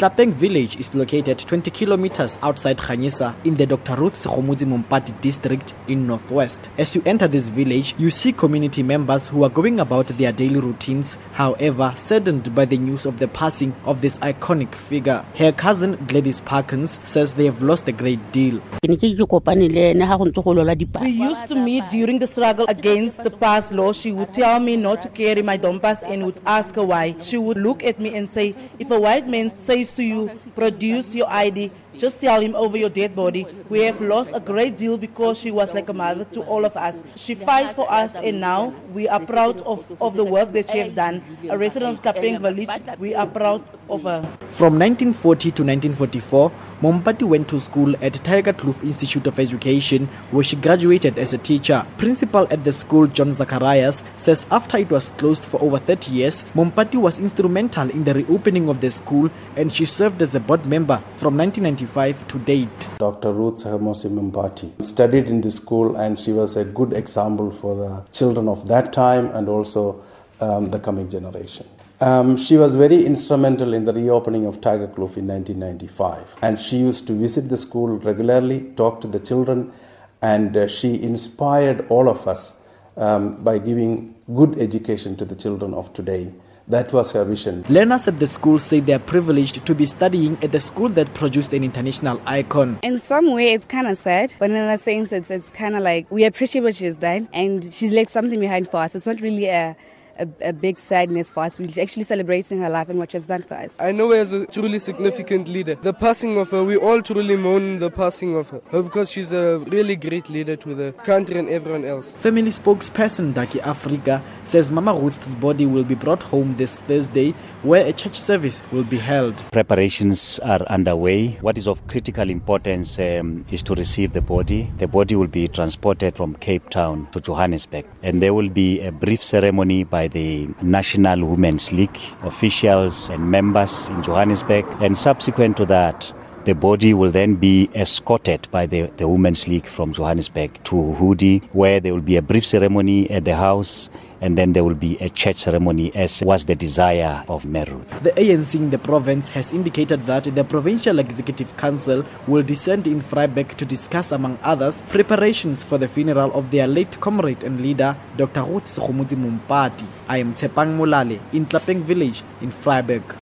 Tlapeng village is located 20 kilometers outside Khanyisa in the Dr. Ruth Segomotsi Mompati district in northwest. As you enter this village, you see community members who are going about their daily routines, however, saddened by the news of the passing of this iconic figure. Her cousin Gladys Parkins says they have lost a great deal. We used to meet during the struggle against the pass law. She would tell me not to carry my dompas and would ask her why. She would look at me and say, if a white man says to you, produce your ID, just tell him over your dead body. We have lost a great deal because she was like a mother to all of us. She fight for us and now we are proud of, of the work that she has done. A resident of Tlapeng village, we are proud of her. From 1940 to 1944, Mompati went to school at Tiger Kloof Institute of Education, where she graduated as a teacher. Principal at the school, John Zacharias, says after it was closed for over 30 years, Mompati was instrumental in the reopening of the school and she served as a board member from 1995 to date. Dr. Ruth Segomotsi Mompati studied in the school and she was a good example for the children of that time and also um, the coming generation. Um, she was very instrumental in the reopening of Tiger Kloof in 1995 and she used to visit the school regularly, talk to the children and uh, she inspired all of us um, by giving good education to the children of today. That was her vision. Learners at the school say they are privileged to be studying at the school that produced an international icon. In some way, it's kind of sad, but in another sense, it's it's kind of like we appreciate what she's done, and she's left something behind for us. It's not really a, a a big sadness for us. We're actually celebrating her life and what she's done for us. I know her as a truly significant leader. The passing of her, we all truly mourn the passing of her her because she's a really great leader to the country and everyone else. Family spokesperson Darkey Afrika says Mama Ruth's body will be brought home this Thursday, where a church service will be held. Preparations are underway. What is of critical importance um, is to receive the body. The body will be transported from Cape Town to Johannesburg, and there will be a brief ceremony by the National Women's League officials and members in Johannesburg. And subsequent to that, the body will then be escorted by the, the Women's League from Johannesburg to Hudi, where there will be a brief ceremony at the house, and then there will be a church ceremony, as was the desire of Meruth. The ANC in the province has indicated that the Provincial Executive Council will descend in Vryburg to discuss, among others, preparations for the funeral of their late comrade and leader, Dr. Ruth Segomotsi Mompati. I am Tepang Molale in Tlapeng village in Vryburg.